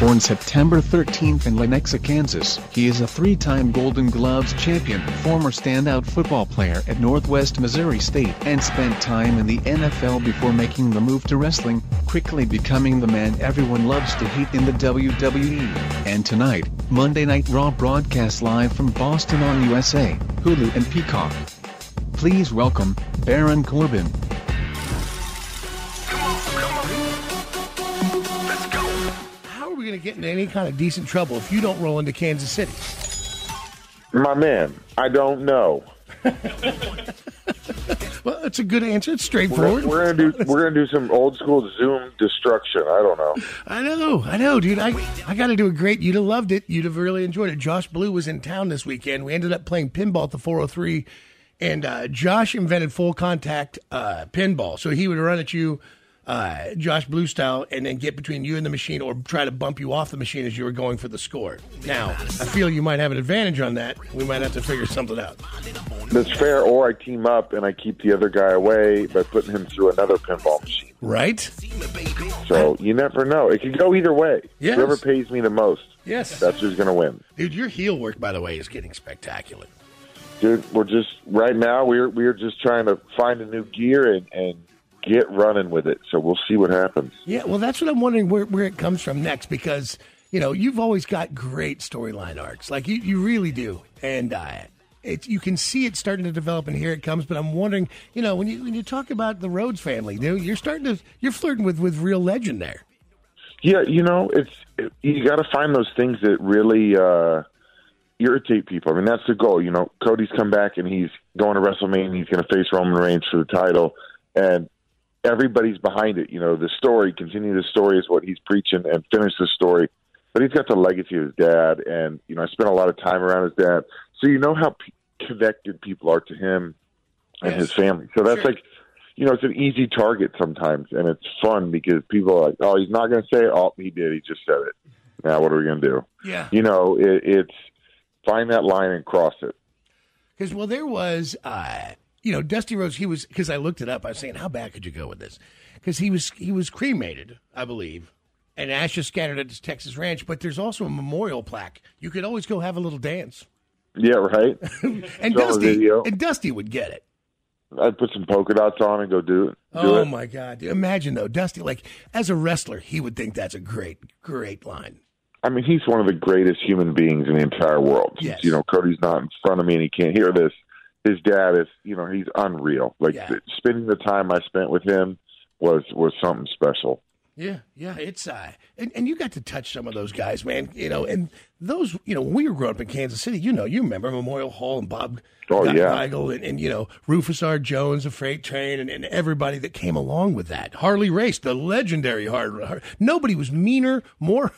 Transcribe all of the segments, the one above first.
Born September 13th in Lenexa, Kansas, he is a three-time Golden Gloves champion, former standout football player at Northwest Missouri State, and spent time in the NFL before making the move to wrestling, quickly becoming the man everyone loves to hate in the WWE. And tonight, Monday Night Raw broadcasts live from Boston on USA, Hulu and Peacock. Please welcome, Baron Corbin. Get into any kind of decent trouble if you don't roll into Kansas City? My man, I don't know. Well, that's a good answer. It's We're, straightforward. we're gonna do we're gonna do some old school Zoom destruction. I don't know. I know, I know, dude. I I got to do a great. You'd have loved it. You'd have really enjoyed it. Josh Blue was in town this weekend. We ended up playing pinball at the 403, and uh, Josh invented full contact uh, pinball. So he would run at you, uh, Josh Blue style, and then get between you and the machine, or try to bump you off the machine as you were going for the score. Now, I feel you might have an advantage on that. We might have to figure something out. That's fair. Or I team up and I keep the other guy away by putting him through another pinball machine. Right? So you never know. It could go either way. Yes. Whoever pays me the most, Yes. that's who's gonna win. Dude, your heel work, by the way, is getting spectacular. Dude, we're just right now. We're we're just trying to find a new gear and and get running with it. So we'll see what happens. Yeah, well, that's what I'm wondering where, where it comes from next because, you know, you've always got great storyline arcs. Like, you, you really do. And uh, it, you can see it starting to develop, and here it comes. But I'm wondering, you know, when you when you talk about the Rhodes family, you know, you're starting to, you're flirting with, with real legend there. Yeah, you know, it's it, you got to find those things that really uh, irritate people. I mean, that's the goal. You know, Cody's come back and he's going to WrestleMania. And he's going to face Roman Reigns for the title, and everybody's behind it. You know, the story, continue the story is what he's preaching, and finish the story. But he's got the legacy of his dad, and you know, I spent a lot of time around his dad, so you know how p- connected people are to him and Yes. his family. So that's Sure. like. You know, it's an easy target sometimes, and it's fun because people are like, "Oh, he's not going to say it. Oh, he did. He just said it. Now, what are we going to do?" Yeah. you know, it, it's find that line and cross it. Because, well, there was, uh, you know, Dusty Rhodes, he was, because I looked it up, I was saying, how bad could you go with this? Because he was, he was cremated, I believe, and ashes scattered at his Texas ranch, but there's also a memorial plaque. You could always go have a little dance. Yeah, right. And Dusty, and Dusty would get it. I'd put some polka dots on and go do it. Do Oh it. my God! Imagine though, Dusty. Like as a wrestler, he would think that's a great, great line. I mean, he's one of the greatest human beings in the entire world. Yes. You know, Cody's not in front of me and he can't hear this. His dad is, you know, he's unreal. Like Yeah. spending the time I spent with him was was something special. Yeah, yeah. It's uh, and, and you got to touch some of those guys, man. You know, and those, you know, when we were growing up in Kansas City, you know, you remember Memorial Hall and Bob Oh, yeah. Geigel and, and you know Rufus R. Jones, the Freight Train, and, and everybody that came along with that. Harley Race, the legendary Harley. Har- Nobody was meaner, more.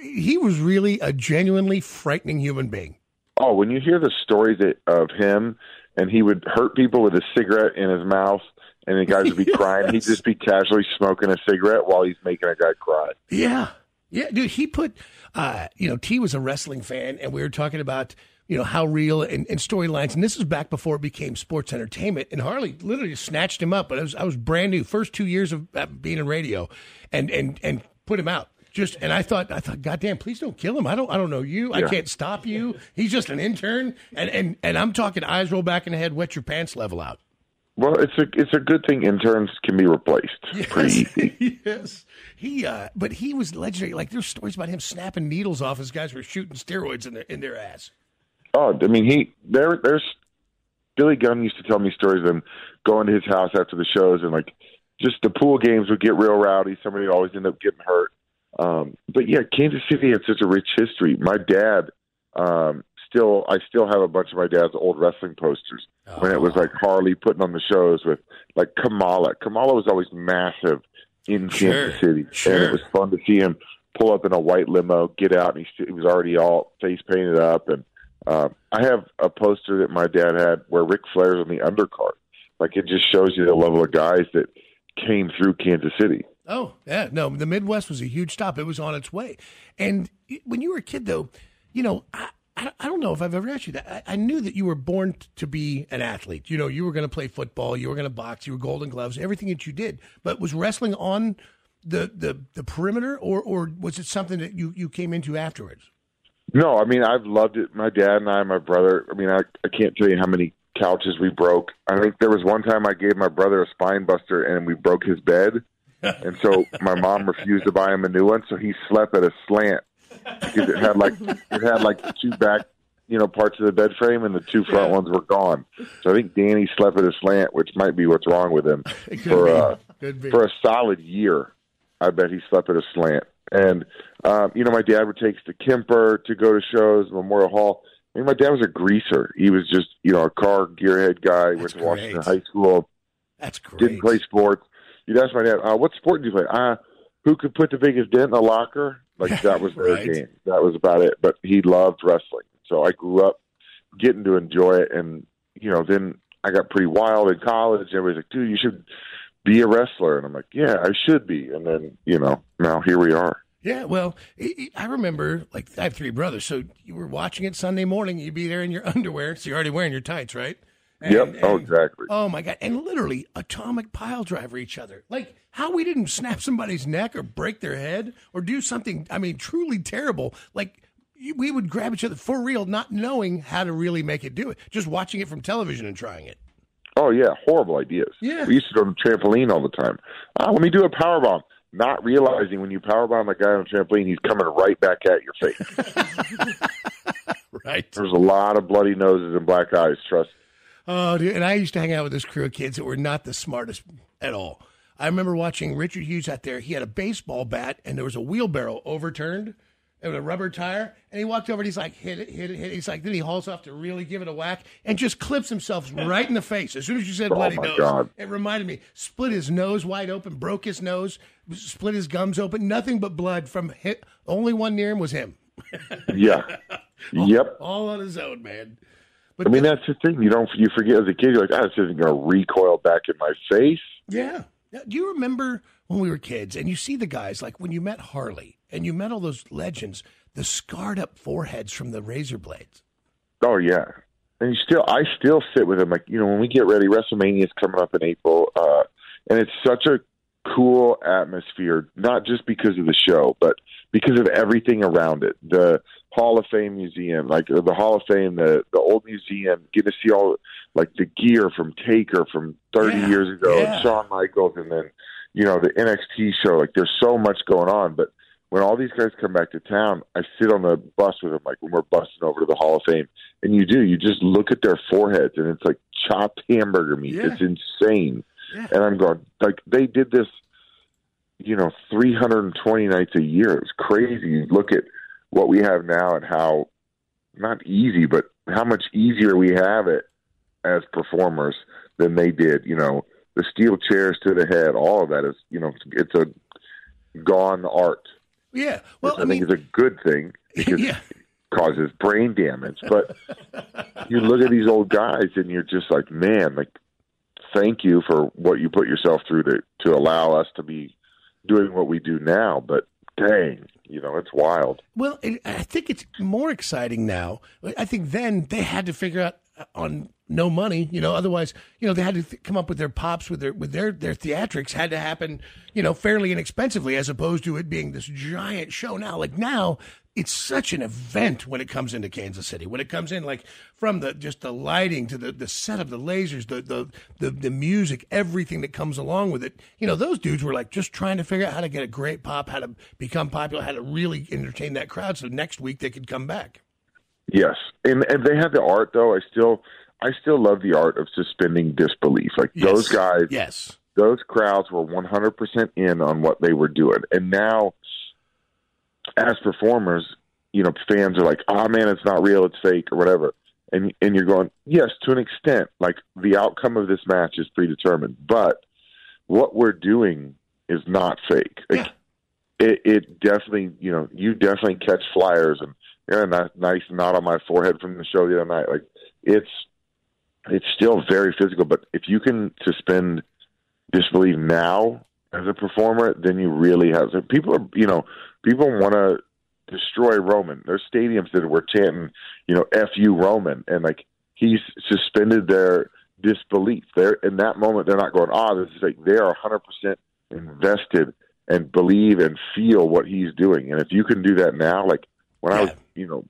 He was really a genuinely frightening human being. Oh, when you hear the stories of him and he would hurt people with a cigarette in his mouth and the guys would be crying, he'd just be casually smoking a cigarette while he's making a guy cry. Yeah. Yeah, dude, he put, uh, you know, T was a wrestling fan, and we were talking about, you know, how real and, and storylines. And this is back before it became sports entertainment. And Harley literally snatched him up. But I was, I was brand new, first two years of uh, being in radio, and and and put him out. Just and I thought, I thought, goddamn, please don't kill him. I don't, I don't know you. I can't stop you. He's just an intern, and and and I'm talking eyes roll back in the head, wet your pants level out. Well, it's a it's a good thing interns can be replaced yes. pretty easy. yes, he. Uh, but he was legendary. Like there's stories about him snapping needles off as guys were shooting steroids in their in their ass. Oh, I mean, he there. There's Billy Gunn used to tell me stories of him going to his house after the shows and like just the pool games would get real rowdy. Somebody would always end up getting hurt. Um, but yeah, Kansas City had such a rich history. My dad, um, still, I still have a bunch of my dad's old wrestling posters oh. when it was like Harley putting on the shows with like Kamala. Kamala was always massive in Sure, Kansas City, sure. and it was fun to see him pull up in a white limo, get out, and he, he was already all face painted up. And uh, I have a poster that my dad had where Ric Flair's on the undercard. Like it just shows you the level of guys that came through Kansas City. Oh, yeah. No, the Midwest was a huge stop. It was on its way. And when you were a kid, though, you know, I, I, don't know if I've ever asked you that. I, I knew that you were born to be an athlete. You know, you were going to play football, you were going to box, you were Golden Gloves, everything that you did. But was wrestling on the the, the perimeter, or or was it something that you, you came into afterwards? No, I mean I've loved it. My dad and I, my brother. I mean I I can't tell you how many couches we broke. I think there was one time I gave my brother a spine buster and we broke his bed, and so my mom refused to buy him a new one. So he slept at a slant because it had like it had like the two back you know parts of the bed frame and the two front Yeah. ones were gone. So I think Danny slept at a slant, which might be what's wrong with him for uh, for a solid year. I bet he slept at a slant. And um, you know, my dad would take us to Kemper to go to shows, Memorial Hall. I mean, my dad was a greaser. He was just you know a car gearhead guy. Went That's to Washington. High School. That's great. Didn't play sports. You'd ask my dad, uh, "What sport do you play?" Uh, who could put the biggest dent in a locker? Like that was their Right. game. That was about it. But he loved wrestling, so I grew up getting to enjoy it. And you know, then I got pretty wild in college. Everybody's like, "Dude, you should be a wrestler," and I'm like, "Yeah, I should be." And then you know, now here we are. Yeah, well, I I remember, like, I have three brothers, so you were watching it Sunday morning. You'd be there in your underwear, so you're already wearing your tights, right? And- yep. oh, exactly. Oh my god! And literally atomic pile driver each other. Like how we didn't snap somebody's neck or break their head or do something. I mean, truly terrible. Like we would grab each other for real, not knowing how to really make it do it. Just watching it from television and trying it. Oh yeah, horrible ideas. Yeah. we used to go to the trampoline all the time. Ah, let me do a power bomb. Not realizing when you power bomb a guy on a trampoline, he's coming right back at your face. Right. There's a lot of bloody noses and black eyes. Trust. Oh, dude. And I used to hang out with this crew of kids that were not the smartest at all. I remember watching Richard Hughes out there. He had a baseball bat and there was a wheelbarrow overturned and with a rubber tire. And he walked over and he's like, hit it, hit it, hit it. He's like, then he hauls off to really give it a whack and just clips himself right in the face. As soon as you said Oh, bloody nose, God. it reminded me. Split his nose wide open, broke his nose, split his gums open. Nothing but blood from hit. Only one near him was him. Yeah. yep. All on his own, man. But I mean, that's the thing. You don't. You forget as a kid. You're like, ah, this isn't going to recoil back in my face. Yeah. Now, Do you remember when we were kids and you see the guys, like when you met Harley and you met all those legends, the scarred up foreheads from the razor blades? Oh yeah. And you still, I still sit with him. Like you know, when we get ready, WrestleMania is coming up in April, uh, and it's such a cool atmosphere. Not just because of the show, but because of everything around it. The Hall of Fame museum, like the Hall of Fame, the the old museum. Get to see all like the gear from Taker from thirty Yeah, years ago, yeah. and Shawn Michaels, and then you know the NXT show. Like there's so much going on, but when all these guys come back to town, I sit on the bus with them, like when we're busting over to the Hall of Fame, and you do, you just look at their foreheads, and it's like chopped hamburger meat. Yeah. It's insane, Yeah. and I'm going like they did this, you know, 320 nights a year. It's crazy. You look at what we have now and how not easy, but how much easier we have it as performers than they did. You know, the steel chairs to the head, all of that is, you know, it's a gone art. Yeah. Well, which I, I, mean, think is a good thing because yeah. it causes brain damage. But you look at these old guys and you're just like, man, like, thank you for what you put yourself through to to allow us to be doing what we do now. But dang, you know, it's wild. Well, I think it's more exciting now. I think then they had to figure out uh, on no money, you know. Otherwise, you know, they had to th- come up with their pops with their with their their theatrics had to happen, you know, fairly inexpensively, as opposed to it being this giant show. Now, like now, it's such an event when it comes into Kansas City. When it comes in, like from the just the lighting to the, the set of the lasers, the, the the the music, everything that comes along with it. You know, those dudes were like just trying to figure out how to get a great pop, how to become popular, how to really entertain that crowd, so next week they could come back. Yes, and and they had the art though. I still I still love the art of suspending disbelief. Like Yes. those guys, Yes. those crowds were 100% in on what they were doing. And now, as performers, you know, fans are like, "Ah, man, it's not real, it's fake, or whatever." And and you're going, yes, to an extent, like the outcome of this match is predetermined, but what we're doing is not fake. Like, it, it definitely, you know, you definitely catch flyers and yeah, nice, nice knot on my forehead from the show the other night. Like it's it's still very physical, but if you can suspend disbelief now as a performer, then you really have. So people are, you know, people want to destroy Roman. There's stadiums that were chanting, you know, "F you, Roman," and like he's suspended their disbelief. They're in that moment, they're not going, "Ah, this is fake." They are 100 percent invested and believe and feel what he's doing. And if you can do that now, like when I was, you know,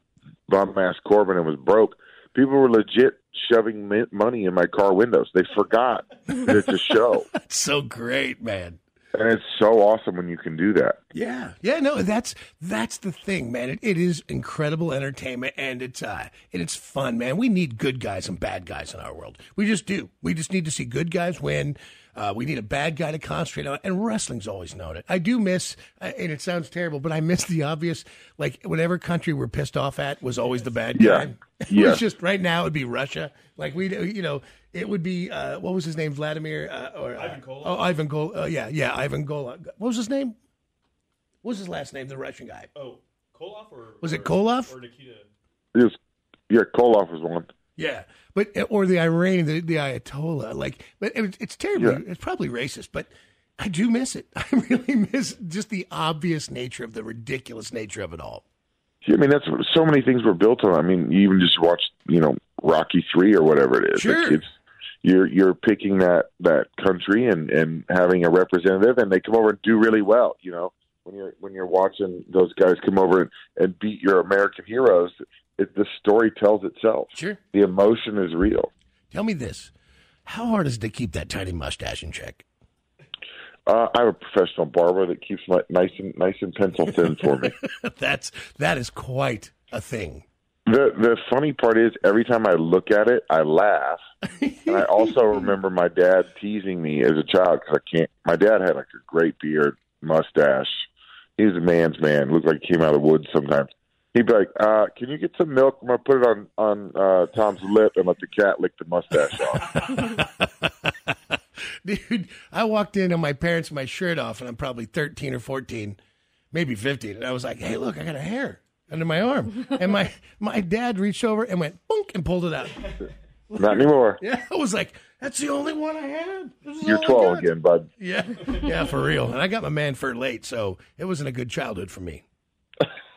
bum ass Corbin and was broke, people were legit shoving money in my car windows. They forgot that it's a show, so great, man. And it's so awesome when you can do that. Yeah, yeah, no, that's that's the thing, man. It, it is incredible entertainment, and it's uh, and it's fun, man. We need good guys and bad guys in our world. We just do. We just need to see good guys win. Uh, we need a bad guy to concentrate on, and wrestling's always known it. I do miss, uh, and it sounds terrible, but I miss the obvious. Like whatever country we're pissed off at was always the bad Yeah. guy. It Yeah. it's just right now it'd be Russia. Like we, you know, it would be uh, what was his name, Vladimir uh, or uh, Ivan Koloff? Oh, Ivan Gol. Uh, yeah, yeah, Ivan Golov. What was his name? What was his last name? The Russian guy. Oh, Koloff or Was it or- Koloff? or Nikita? It was, yeah, Koloff was one. Yeah, but or the Iranian, the, the Ayatollah. Like, but it, it's terribly, Yeah. it's probably racist, but I do miss it. I really miss just the obvious nature of the ridiculous nature of it all. I mean, that's so many things were built on. I mean, you even just watch, you know, Rocky Three or whatever it is. Sure. Like, it's you're you're picking that that country and and having a representative, and they come over and do really well. You know, when you're when you're watching those guys come over and, and beat your American heroes, it, the story tells itself. Sure. The emotion is real. Tell me this: How hard is it to keep that tiny mustache in check? Uh, I have a professional barber that keeps my nice and nice and pencil thin for me. That's that is quite a thing. The the funny part is every time I look at it, I laugh, and I also remember my dad teasing me as a child because I can't. My dad had like a great beard, mustache. He was a man's man. Looked like he came out of the woods sometimes. He'd be like, uh, "Can you get some milk? I'm gonna put it on on uh, Tom's lip and let the cat lick the mustache off." Dude, I walked in on my parents my shirt off, and I'm probably 13 or 14, maybe 15. And I was like, hey, look, I got a hair under my arm. And my, my dad reached over and went, boink, and pulled it out. Not anymore. Yeah, I was like, that's the only one I had. You're 12 again, bud. Yeah, yeah, for real. And I got my man fur late, so it wasn't a good childhood for me.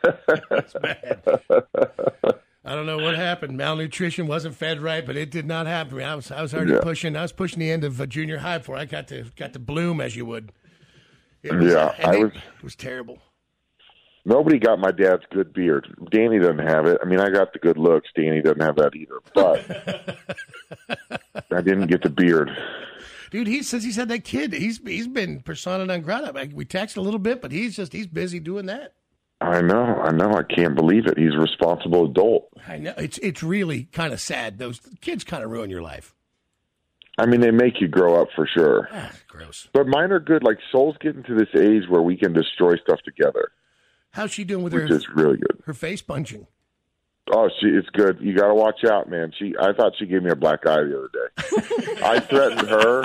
It's bad. I don't know what happened. Malnutrition wasn't fed right, but it did not happen. I was I was already Yeah. pushing. I was pushing the end of junior high before I got to got to bloom, as you would. Was, Yeah, I it, was- it was terrible. Nobody got my dad's good beard. Danny doesn't have it. I mean, I got the good looks. Danny doesn't have that either. But I didn't get the beard. Dude, he says he's had that kid, he's he's been persona non grata. We texted a little bit, but he's just he's busy doing that. I know. I know. I can't believe it. He's a responsible adult. I know it's it's really kind of sad. Those kids kind of ruin your life. I mean, they make you grow up for sure. Ah, gross. But mine are good. Like Soul's getting to this age where we can destroy stuff together, How's she doing with her which is really good. her face punching? Oh, she it's good. You got to watch out, man. She I thought she gave me a black eye the other day. I threatened her.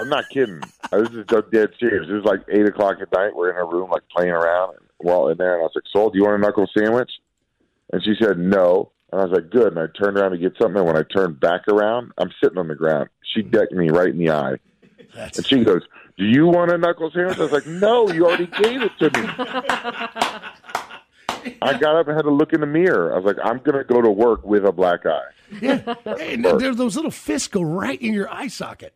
I'm not kidding. This is dead- dead serious. This is like eight o'clock at night. We're in her room, like playing around. Well, in there, and I was like, "Soul, do you want a knuckle sandwich?" And she said no. And I was like, "Good." And I turned around to get something. And when I turned back around, I'm sitting on the ground. She decked me right in the eye, That's and she goes, "Do you want a knuckle sandwich?" I was like, "No, you already gave it to me." I got up and had to look in the mirror. I was like, "I'm going to go to work with a black eye." yeah. And there, those little fists go right in your eye socket.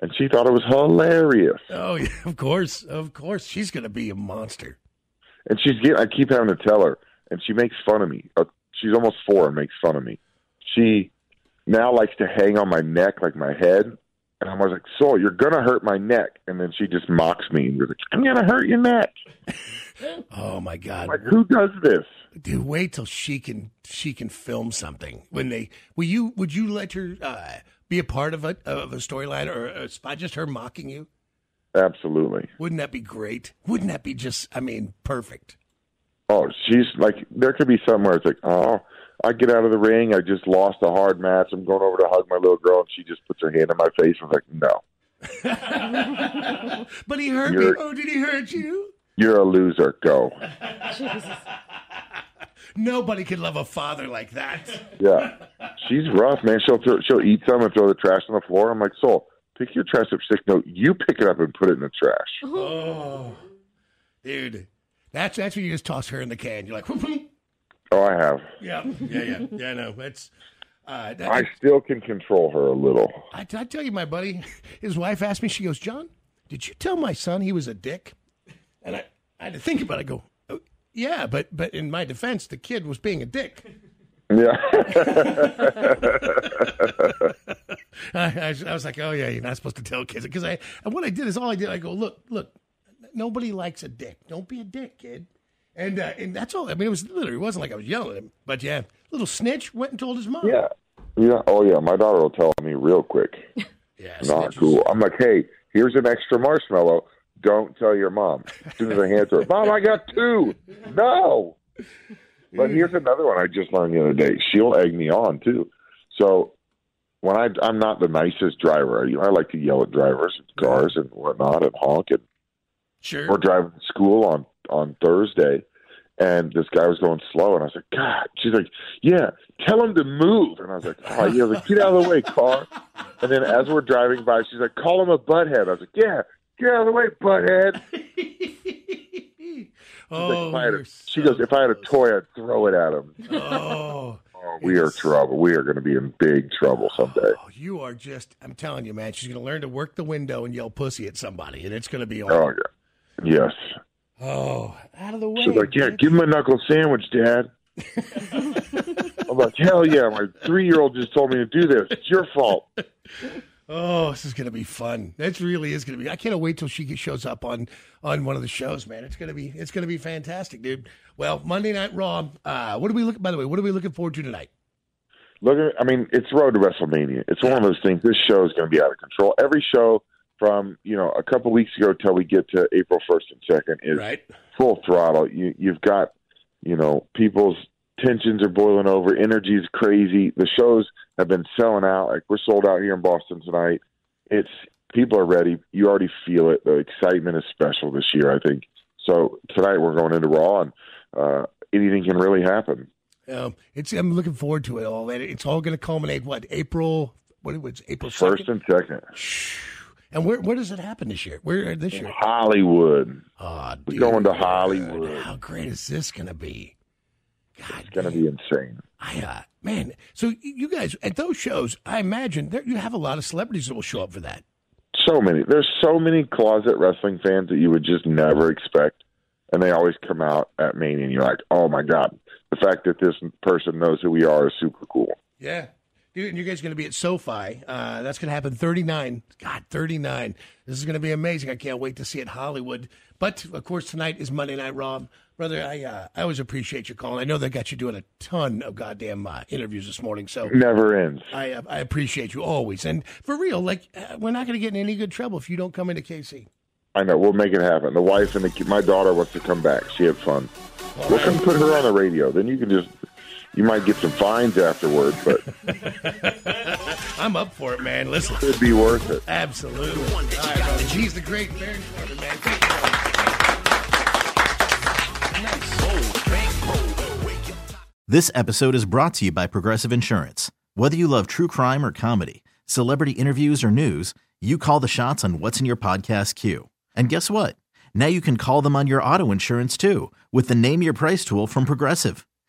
and she thought it was hilarious. Oh yeah, of course, of course. She's gonna be a monster. And she's getting. I keep having to tell her, and she makes fun of me. Uh, she's almost four and makes fun of me. She now likes to hang on my neck like my head. And I'm always like, "So you're gonna hurt my neck?" And then she just mocks me and goes, like, "I'm gonna hurt your neck." Oh my God, Like, who does this? dude! Wait till she can she can film something. When they will you would you let her uh, be a part of a of a storyline or a spot? Just her mocking you? Absolutely. Wouldn't that be great? Wouldn't that be just? I mean, perfect. Oh, she's like, there could be somewhere it's like, oh, I get out of the ring. I just lost a hard match. I'm going over to hug my little girl, and she just puts her hand in my face. I was like, no, But he hurt me. You're- Oh, did he hurt you? you're a loser. Go. Nobody could love a father like that. Yeah, she's rough, man. She'll throw, she'll eat some and throw the trash on the floor. I'm like, Soul, pick your trash up. She's like, no, you pick it up and put it in the trash. Oh, dude, that's that's when you just toss her in the can. You're like, whoop, whoop. Oh, I have. yeah, yeah, yeah, yeah. No, that's. Uh, that, I still can control her a little. I, I tell you, my buddy, his wife asked me. She goes, "John, did you tell my son he was a dick?" And I, I had to think about it. I go, oh, "Yeah, but but in my defense, the kid was being a dick." Yeah. I, I, was- like, "Oh yeah, you're not supposed to tell kids." Because I and what I did is all I did. I go, "Look, look, nobody likes a dick. Don't be a dick, kid." And uh, and that's all. I mean, it was literally. It wasn't like I was yelling at him, but yeah, little snitch went and told his mom. yeah. Yeah. Oh, yeah. My daughter will tell me real quick. yeah, Not cool. I'm like, hey, here's an extra marshmallow. Don't tell your mom. As soon as I hand her, Mom, I got two. No. But here's another one I just learned the other day. She'll egg me on too. So when I I'm not the nicest driver. I, I like to yell at drivers of cars and whatnot and honk. And Sure. we're driving to school on on Thursday, and this guy was going slow, and I was like, God. She's like, Yeah, tell him to move. And I was like, Oh yeah, I was like, get out of the way, car. And then as we're driving by, she's like, Call him a butthead. I was like, Yeah, get out of the way, butthead. Oh, like, if I had a, you're she goes, If I had a toy, I'd throw it at him. Oh, Oh, we are trouble. We are going to be in big trouble someday. oh, you are just. I'm telling you, man. She's going to learn to work the window and yell pussy at somebody, and it's going to be all. Oh yeah, yes. Oh, out of the way. She's like, Yeah, give him a knuckle sandwich, Dad. I'm like, Hell yeah! My three year old just told me to do this. It's your fault. Oh, this is going to be fun. That really is going to be. I can't wait till she shows up on on one of the shows, man. It's going to be it's going to be fantastic, dude. Well, Monday Night Raw. Uh, what are we looking? By the way, what are we looking forward to tonight? Look at, I mean, it's road to WrestleMania. It's one of those things. This show is going to be out of control. Every show from you know a couple weeks ago till we get to April first and second is Right. full throttle. You you've got you know people's tensions are boiling over. Energy is crazy. The shows have been selling out. Like we're sold out here in Boston tonight. It's people are ready. You already feel it. The excitement is special this year. I think. So tonight we're going into Raw, and uh, anything can really happen. Um, it's. I'm looking forward to it all. And it's all going to culminate. What April? What it was April First and second, And where where does it happen this year? Where this year? Hollywood. Oh, We're going to Hollywood. How great is this going to be? God, It's going to be insane. I, uh, man. So you guys at those shows, I imagine there, you have a lot of celebrities that will show up for that. So many. There's so many closet wrestling fans that you would just never expect, and they always come out at Mania, and you're like, oh my god, the fact that this person knows who we are is super cool. Yeah. You guys are going to be at SoFi. Uh, that's going to happen 39. God, 39. This is going to be amazing. I can't wait to see it Hollywood. But, of course, tonight is Monday Night Raw. Brother, I uh, I always appreciate your calling. I know they got you doing a ton of goddamn uh, interviews this morning. So Never ends. I uh, I appreciate you always. And for real, like, uh, we're not going to get in any good trouble if you don't come into KC. I know. We'll make it happen. The wife and the my daughter wants to come back. She had fun. We'll come put her on the radio. Then you can just. You might get some fines afterwards, but I'm up for it, man. Listen. it'd be worth it. Absolutely. All right, brother. He's the great Baron Corbin, man. Thank you. This episode is brought to you by Progressive Insurance. Whether you love true crime or comedy, celebrity interviews or news, you call the shots on what's in your podcast queue. And guess what? Now you can call them on your auto insurance too with the Name Your Price tool from Progressive.